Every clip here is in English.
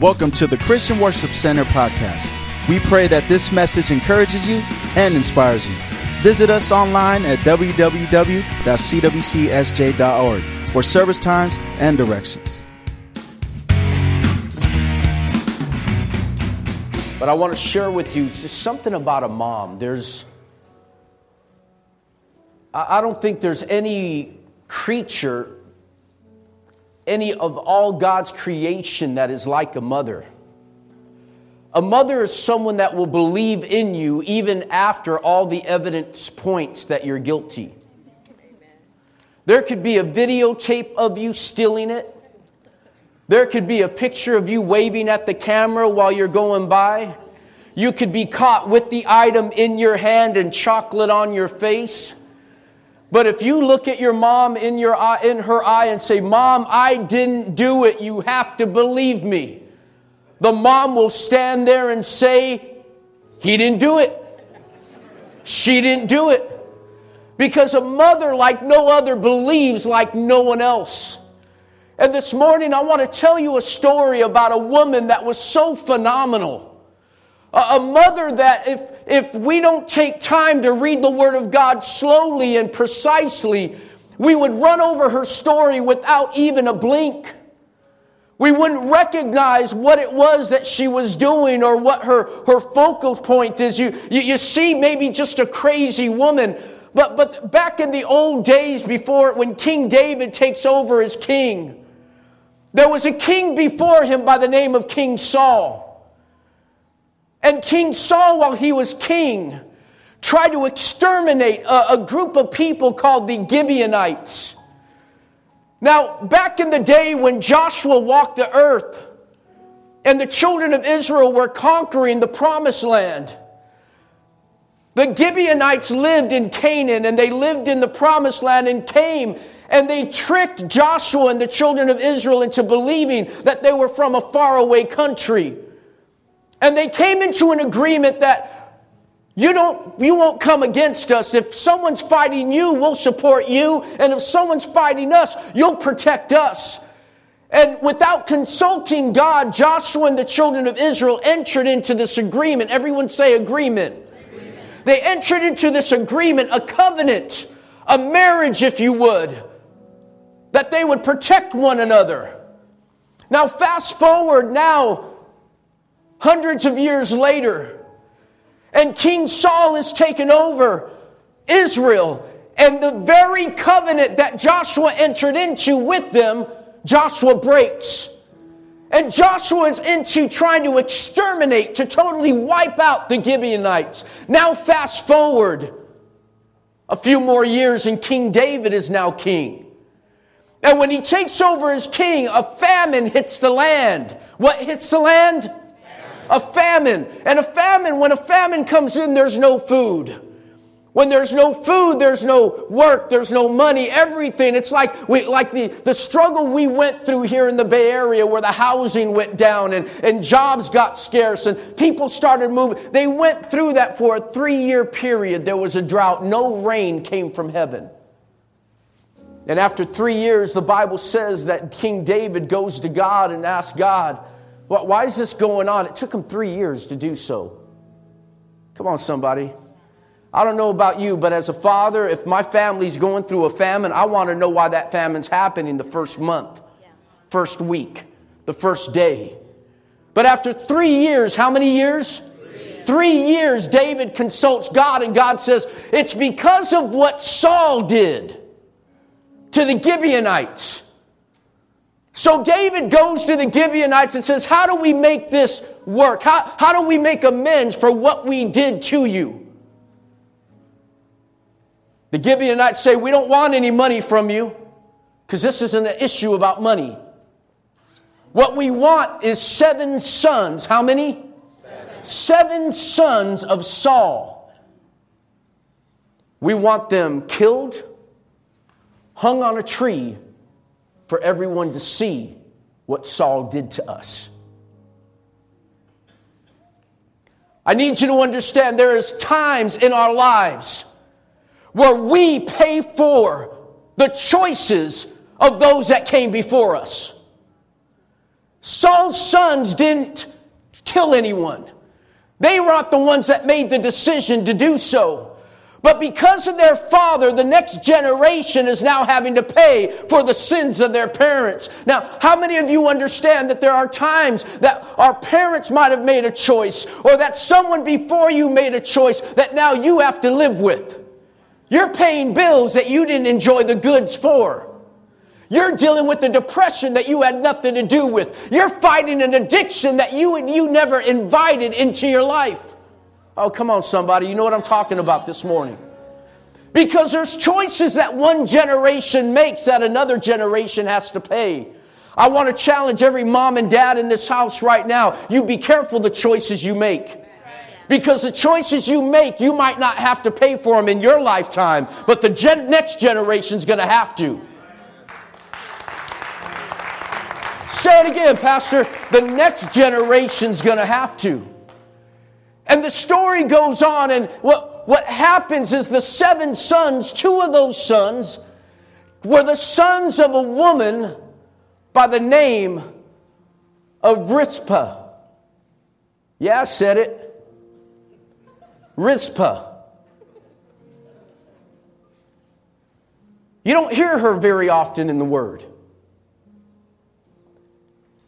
Welcome to the Christian Worship Center podcast. We pray that this message encourages you and inspires you. Visit us online at www.cwcsj.org for service times and directions. But I want to share with you just something about a mom. There's, I don't think there's any creature any of all God's creation that is like a mother. A mother is someone that will believe in you even after all the evidence points that you're guilty. There could be a videotape of you stealing it. There could be a picture of you waving at the camera while you're going by. You could be caught with the item in your hand and chocolate on your face. But if you look at your mom in, your eye, in her eye and say, Mom, I didn't do it, you have to believe me. The mom will stand there and say, He didn't do it. She didn't do it. Because a mother, like no other, believes like no one else. And this morning, I want to tell you a story about a woman that was so phenomenal. A mother that, if, if we don't take time to read the Word of God slowly and precisely, we would run over her story without even a blink. We wouldn't recognize what it was that she was doing or what her, her focal point is. You, you, you see maybe just a crazy woman. But, but back in the old days before, when King David takes over as king, there was a king before him by the name of King Saul. And King Saul, while he was king, tried to exterminate a, a, group of people called the Gibeonites. Now, back in the day when Joshua walked the earth and the children of Israel were conquering the promised land, the Gibeonites lived in Canaan and they lived in the promised land and came and they tricked Joshua and the children of Israel into believing that they were from a faraway country. And they came into an agreement that you don't you won't come against us. If someone's fighting you we'll support you. And if someone's fighting us you'll protect us. And without consulting god joshua and the children of israel entered into this agreement. Everyone say agreement, agreement. they entered into this agreement a covenant a marriage if you would that they would protect one another. Now fast forward now hundreds of years later. And King Saul is taken over Israel. And the very covenant that Joshua entered into with them, Joshua breaks. And Joshua is into trying to exterminate, to totally wipe out the Gibeonites. Now, fast forward a few more years, and King David is now king. And when he takes over as king, a famine hits the land. What hits the land? A famine. And a famine, when a famine comes in, there's no food. When there's no food, there's no work, there's no money, everything. It's like we, like the, the struggle we went through here in the Bay Area where the housing went down and, and jobs got scarce and people started moving. They went through that for a three year period. There was a drought. No rain came from heaven. And after three years, the Bible says that King David goes to God and asks God, why is this going on? It took him three years to do so. Come on, somebody. I don't know about you, but as a father, if my family's going through a famine, I want to know why that famine's happening the first month, first week, the first day. But after three years, how many years? Three years, David consults God, and God says, It's because of what Saul did to the Gibeonites. So David goes to the Gibeonites and says, How do we make this work? How, how do we make amends for what we did to you? The Gibeonites say, We don't want any money from you because this isn't an issue about money. What we want is seven sons. How many? Seven, seven sons of Saul. We want them killed, hung on a tree, for everyone to see what Saul did to us. I need you to understand there is times in our lives where we pay for the choices of those that came before us. Saul's sons didn't kill anyone. They were not the ones that made the decision to do so. But because of their father, the next generation is now having to pay for the sins of their parents. Now, how many of you understand that there are times that our parents might have made a choice or that someone before you made a choice that now you have to live with? You're paying bills that you didn't enjoy the goods for. You're dealing with the depression that you had nothing to do with. You're fighting an addiction that you and you never invited into your life. Oh, come on, somebody. You know what I'm talking about this morning. Because there's choices that one generation makes that another generation has to pay. I want to challenge every mom and dad in this house right now. You be careful the choices you make. Because the choices you make, you might not have to pay for them in your lifetime, but the gen- next generation's going to have to. Say it again, Pastor. The next generation's going to have to. And the story goes on, and what, what happens is the seven sons, two of those sons, were the sons of a woman by the name of Rizpah. Yeah, I said it. Rizpah. You don't hear her very often in the Word.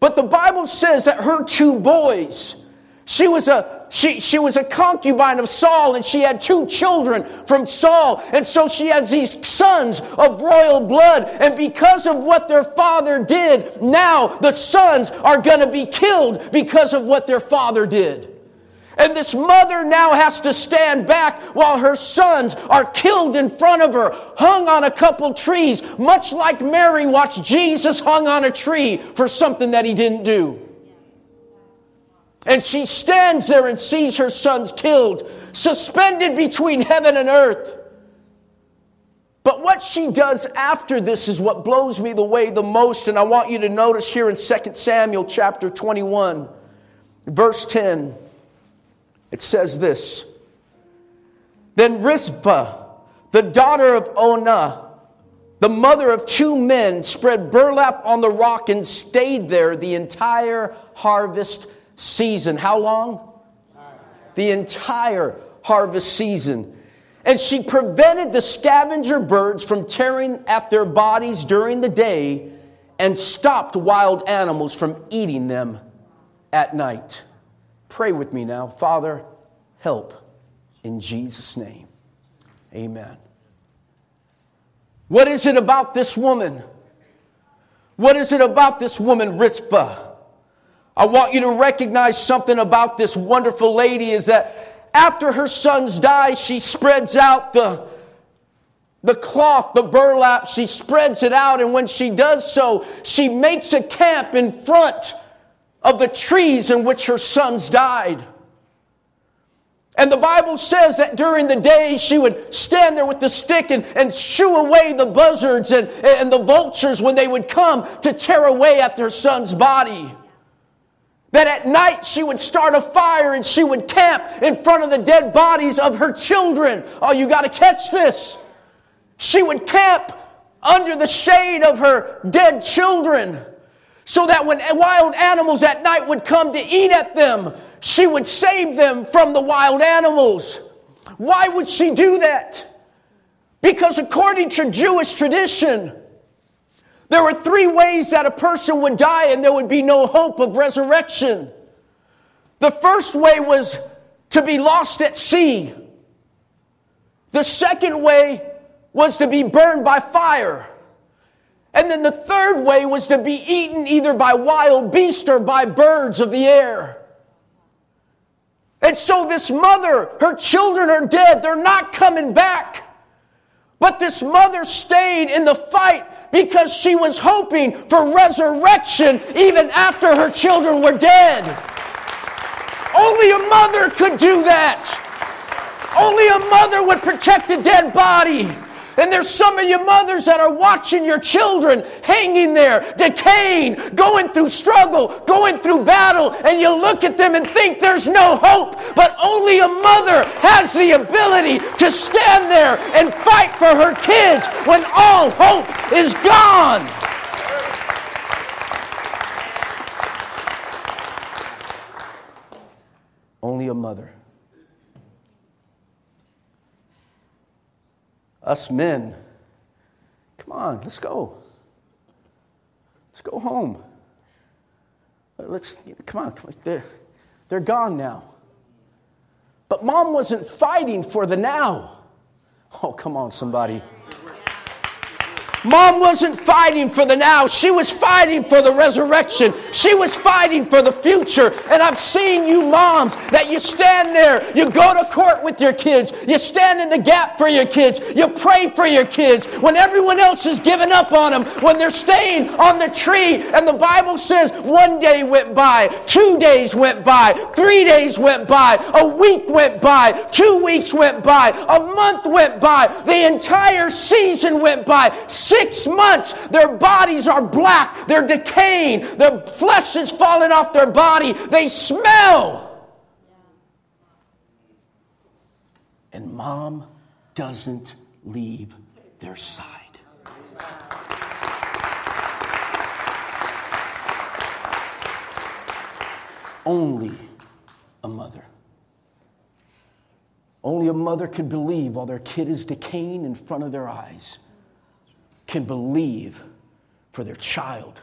But the Bible says that her two boys, she was a she, she was a concubine of Saul and she had two children from Saul. And so she has these sons of royal blood. And because of what their father did, now the sons are going to be killed because of what their father did. And this mother now has to stand back while her sons are killed in front of her, hung on a couple trees, much like Mary watched Jesus hung on a tree for something that he didn't do. And she stands there and sees her sons killed, suspended between heaven and earth. But what she does after this is what blows me the way the most. And I want you to notice here in 2 Samuel chapter 21, verse 10. It says this Then Rizpah, the daughter of Onah, the mother of two men, spread burlap on the rock and stayed there the entire harvest season. How long? The entire harvest season. And she prevented the scavenger birds from tearing at their bodies during the day and stopped wild animals from eating them at night. Pray with me now. Father, help in Jesus' name. Amen. What is it about this woman? What is it about this woman, Rizpah? I want you to recognize something about this wonderful lady is that after her sons die, she spreads out the, the cloth, the burlap, she spreads it out, and when she does so, she makes a camp in front of the trees in which her sons died. And the Bible says that during the day she would stand there with the stick and, and shoo away the buzzards and, and the vultures when they would come to tear away at their son's body. That at night she would start a fire and she would camp in front of the dead bodies of her children. Oh, you got to catch this. She would camp under the shade of her dead children so that when wild animals at night would come to eat at them, she would save them from the wild animals. Why would she do that? Because according to Jewish tradition, there were three ways that a person would die and there would be no hope of resurrection. The first way was to be lost at sea. The second way was to be burned by fire. And then the third way was to be eaten either by wild beasts or by birds of the air. And so this mother, her children are dead. They're not coming back. But this mother stayed in the fight because she was hoping for resurrection even after her children were dead. Only a mother could do that. Only a mother would protect a dead body. And there's some of you mothers that are watching your children hanging there, decaying, going through struggle, going through battle, and you look at them and think there's no hope. But only a mother has the ability to stand there and fight for her kids when all hope is gone. Only a mother Us men, come on, let's go. Let's go home. Let's, come on, they're, they're gone now. But mom wasn't fighting for the now. Oh, come on, somebody. Mom wasn't fighting for the now, she was fighting for the resurrection. She was fighting for the future. And I've seen you moms that you stand there, you go to court with your kids, you stand in the gap for your kids, you pray for your kids when everyone else is giving up on them, when they're staying on the tree. And the Bible says one day went by, two days went by, three days went by, a week went by, two weeks went by, a month went by, the entire season went by six months, their bodies are black, they're decaying, their flesh is falling off their body, they smell. And mom doesn't leave their side. Only a mother. Only a mother could believe while their kid is decaying in front of their eyes can believe for their child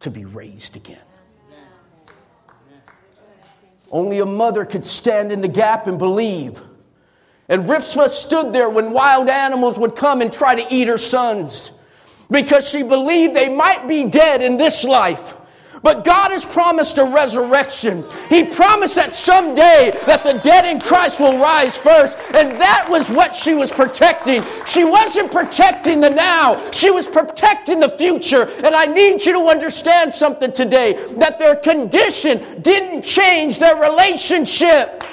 to be raised again. Only a mother could stand in the gap and believe. And Rizpah stood there when wild animals would come and try to eat her sons because she believed they might be dead in this life but God has promised a resurrection. He promised that someday that the dead in Christ will rise first. And that was what she was protecting. She wasn't protecting the now. She was protecting the future. And I need you to understand something today that their condition didn't change their relationship.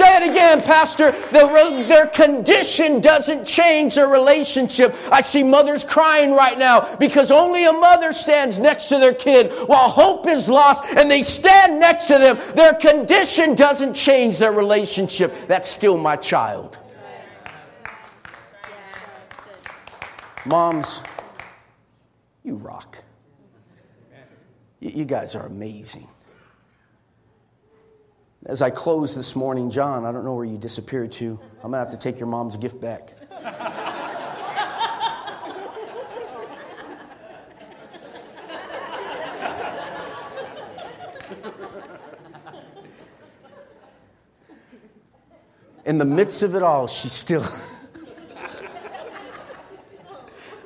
Say it again, Pastor. Their, their condition doesn't change their relationship. I see mothers crying right now because only a mother stands next to their kid while hope is lost and they stand next to them. Their condition doesn't change their relationship. That's still my child. Moms, you rock. You guys are amazing. As I close this morning, John, I don't know where you disappeared to. I'm going to have to take your mom's gift back. In the midst of it all, she's still.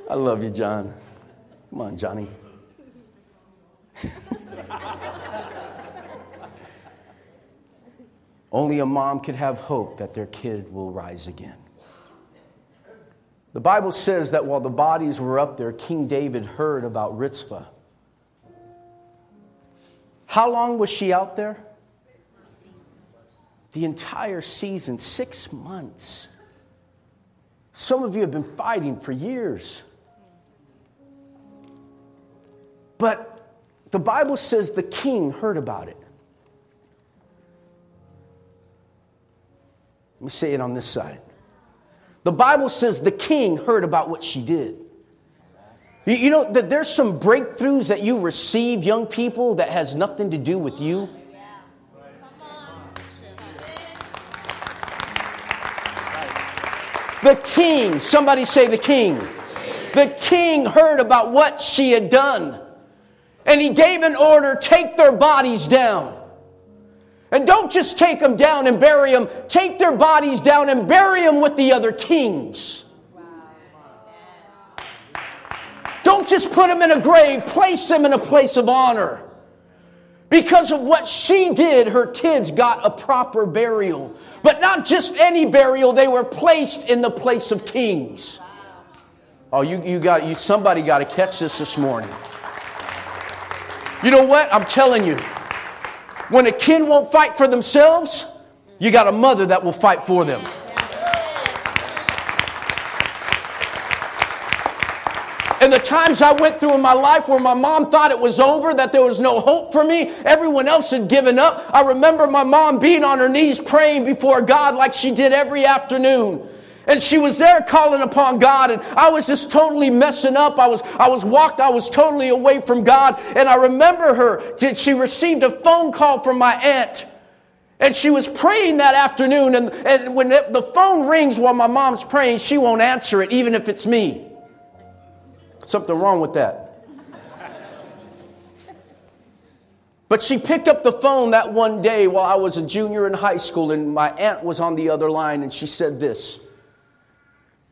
I love you, John. Come on, Johnny. Only a mom could have hope that their kid will rise again. The Bible says that while the bodies were up there, King David heard about Rizpah. How long was she out there? The entire season, six months. Some of you have been fighting for years. But the Bible says the king heard about it. Let me say it on this side. The Bible says the king heard about what she did. You know that there's some breakthroughs that you receive, young people, that has nothing to do with you. The king, somebody say the king. The king heard about what she had done. And he gave an order take their bodies down. And don't just take them down and bury them, take their bodies down and bury them with the other kings. Don't just put them in a grave, place them in a place of honor. Because of what she did, her kids got a proper burial. But not just any burial, they were placed in the place of kings. Oh, you, you got you somebody got to catch this this morning. You know what? I'm telling you. When a kid won't fight for themselves, you got a mother that will fight for them. And the times I went through in my life where my mom thought it was over, that there was no hope for me, everyone else had given up. I remember my mom being on her knees praying before God like she did every afternoon. And she was there calling upon God, and I was just totally messing up. I was, I was walked, I was totally away from God. And I remember her, she received a phone call from my aunt. And she was praying that afternoon, and, and when the phone rings while my mom's praying, she won't answer it, even if it's me. Something wrong with that. But she picked up the phone that one day while I was a junior in high school, and my aunt was on the other line, and she said this.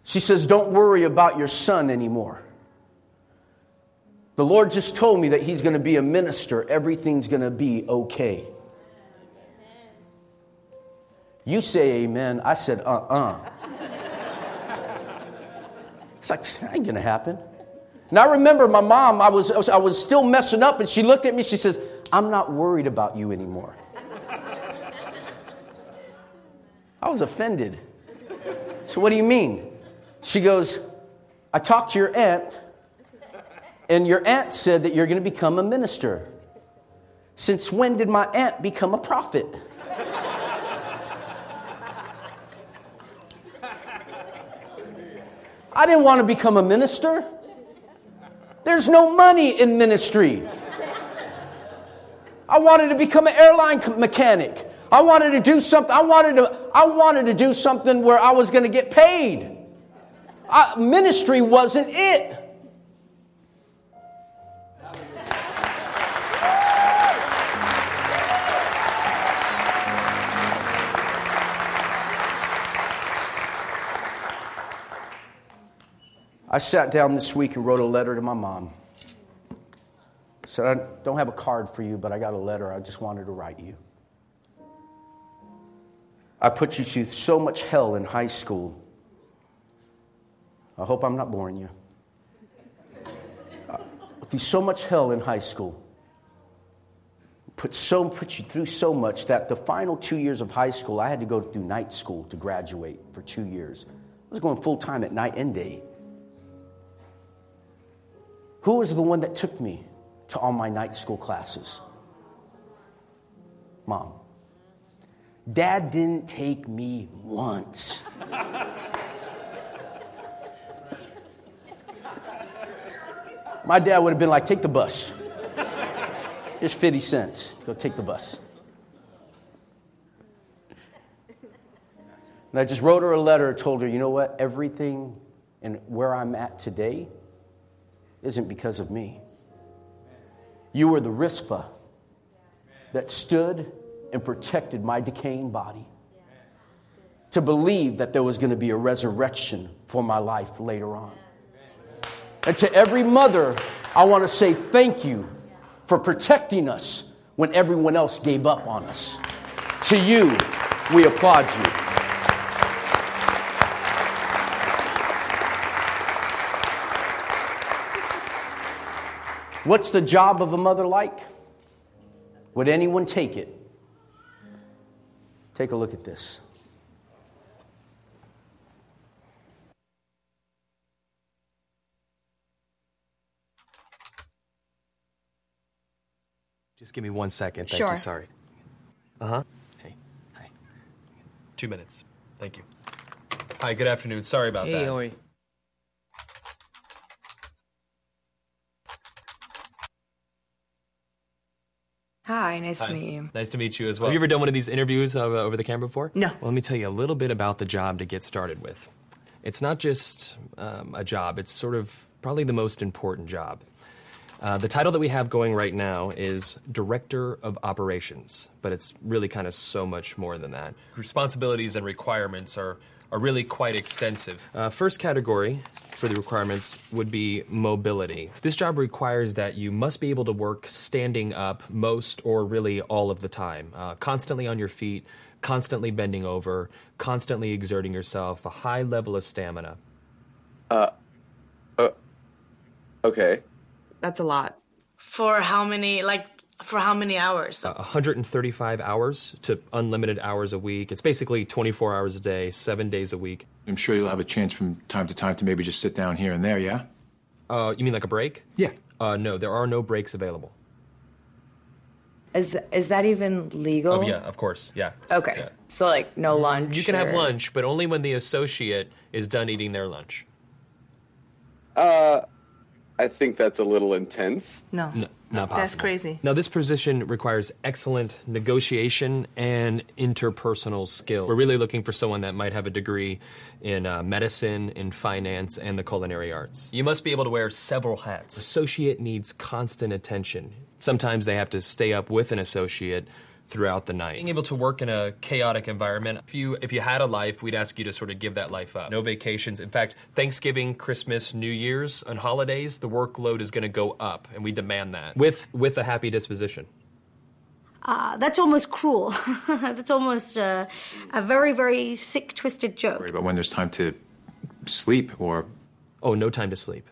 She says, Don't worry about your son anymore. The Lord just told me that he's going to be a minister. Everything's going to be okay. You say amen. I said, uh uh-uh. uh It's like, that ain't going to happen. And I remember my mom, I was, I was still messing up, and she looked at me, she says, I'm not worried about you anymore. I was offended. So, what do you mean? She goes, I talked to your aunt, and your aunt said that you're going to become a minister. Since when did my aunt become a prophet? I didn't want to become a minister. There's no money in ministry. I wanted to become an airline mechanic. I wanted to do something. I wanted to, I wanted to do something where I was going to get paid. I, ministry wasn't it. I sat down this week and wrote a letter to my mom. Said, I don't have a card for you, but I got a letter I just wanted to write you. I put you through so much hell in high school. I hope I'm not boring you. Uh, through so much hell in high school. Put, so, put you through so much that the final two years of high school, I had to go through night school to graduate for two years. I was going full time at night and day. Who was the one that took me to all my night school classes? Mom. Dad didn't take me once. My dad would have been like, take the bus. It's 50 cents. Go take the bus. And I just wrote her a letter, told her, you know what? Everything and where I'm at today isn't because of me. You were the Rizpah that stood and protected my decaying body. To believe that there was going to be a resurrection for my life later on. And to every mother, I want to say thank you for protecting us when everyone else gave up on us. To you, we applaud you. What's the job of a mother like? Would anyone take it? Take a look at this. Just give me one second. Thank sure. you. Sorry. Uh huh. Hey. Hi. Two minutes. Thank you. Hi, good afternoon. Sorry about hey, that. Oi. Hi, nice Hi. to meet you. Nice to meet you as well. Have you ever done one of these interviews uh, over the camera before? No. Well, let me tell you a little bit about the job to get started with. It's not just um, a job, it's sort of probably the most important job. Uh, the title that we have going right now is Director of Operations, but it's really kind of so much more than that. Responsibilities and requirements are, are really quite extensive. Uh, first category for the requirements would be mobility. This job requires that you must be able to work standing up most or really all of the time, uh, constantly on your feet, constantly bending over, constantly exerting yourself, a high level of stamina. Uh, uh, okay. That's a lot. For how many, like, for how many hours? Uh, 135 hours to unlimited hours a week. It's basically 24 hours a day, seven days a week. I'm sure you'll have a chance from time to time to maybe just sit down here and there, yeah? Uh, you mean like a break? Yeah. Uh, no, there are no breaks available. Is is that even legal? Oh yeah, of course. Yeah. Okay. Yeah. So like no lunch. You can have lunch, but only when the associate is done eating their lunch. Uh, I think that's a little intense. No. N- not possible. That's crazy. Now, this position requires excellent negotiation and interpersonal skill. We're really looking for someone that might have a degree in uh, medicine, in finance, and the culinary arts. You must be able to wear several hats. Associate needs constant attention. Sometimes they have to stay up with an associate throughout the night. Being able to work in a chaotic environment, if you if you had a life, we'd ask you to sort of give that life up. No vacations. In fact, Thanksgiving, Christmas, New Year's, and holidays, the workload is going to go up, and we demand that with with a happy disposition. Uh, that's almost cruel. that's almost uh, a very, very sick, twisted joke. But when there's time to sleep or Oh, no time to sleep.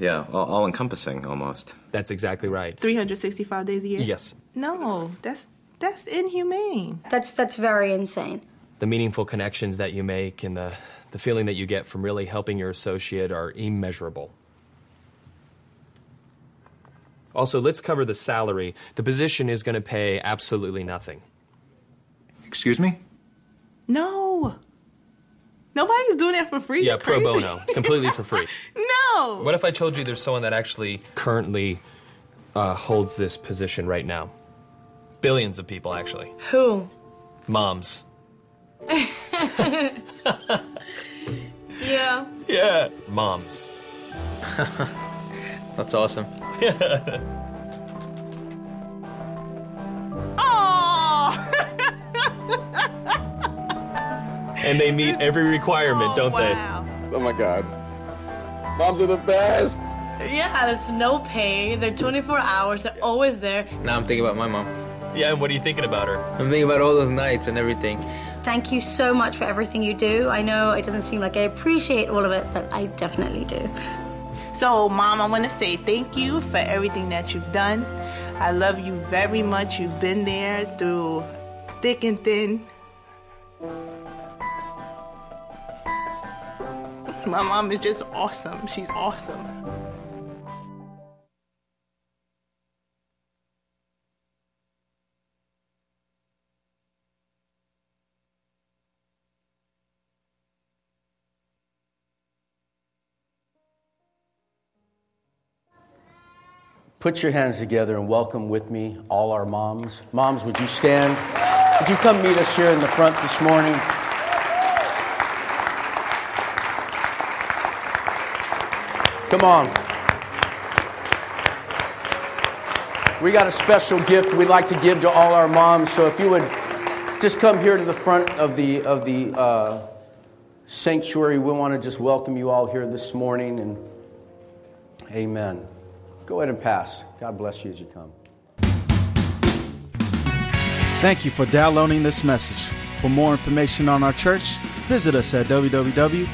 Yeah, all, all encompassing almost. That's exactly right. 365 days a year? Yes. No, that's that's inhumane. That's that's very insane. The meaningful connections that you make and the, the feeling that you get from really helping your associate are immeasurable. Also, let's cover the salary. The position is going to pay absolutely nothing. excuse me? No. Nobody's doing that for free. Yeah, pro bono, completely for free. No. What if I told you there's someone that actually currently uh, holds this position right now? Billions of people, actually. Who? Moms. Yeah. Yeah. Moms. That's awesome. And they meet every requirement, don't wow. Oh my god. Moms are the best. Yeah, there's no pay. They're 24 hours. They're always there. Now I'm thinking about my mom. Yeah, and what are you thinking about her? I'm thinking about all those nights and everything. Thank you so much for everything you do. I know it doesn't seem like I appreciate all of it, but I definitely do. So, Mom, I want to say thank you for everything that you've done. I love you very much. You've been there through thick and thin. My mom is just awesome. She's awesome. Put your hands together and welcome with me all our moms. Moms, would you stand? Would you come meet us here in the front this morning? Come on. We got a special gift we'd like to give to all our moms. So if you would just come here to the front of the of the uh, sanctuary, we want to just welcome you all here this morning and Amen. Go ahead and pass. God bless you as you come. Thank you for downloading this message. For more information on our church, visit us at www.cwcsj.org.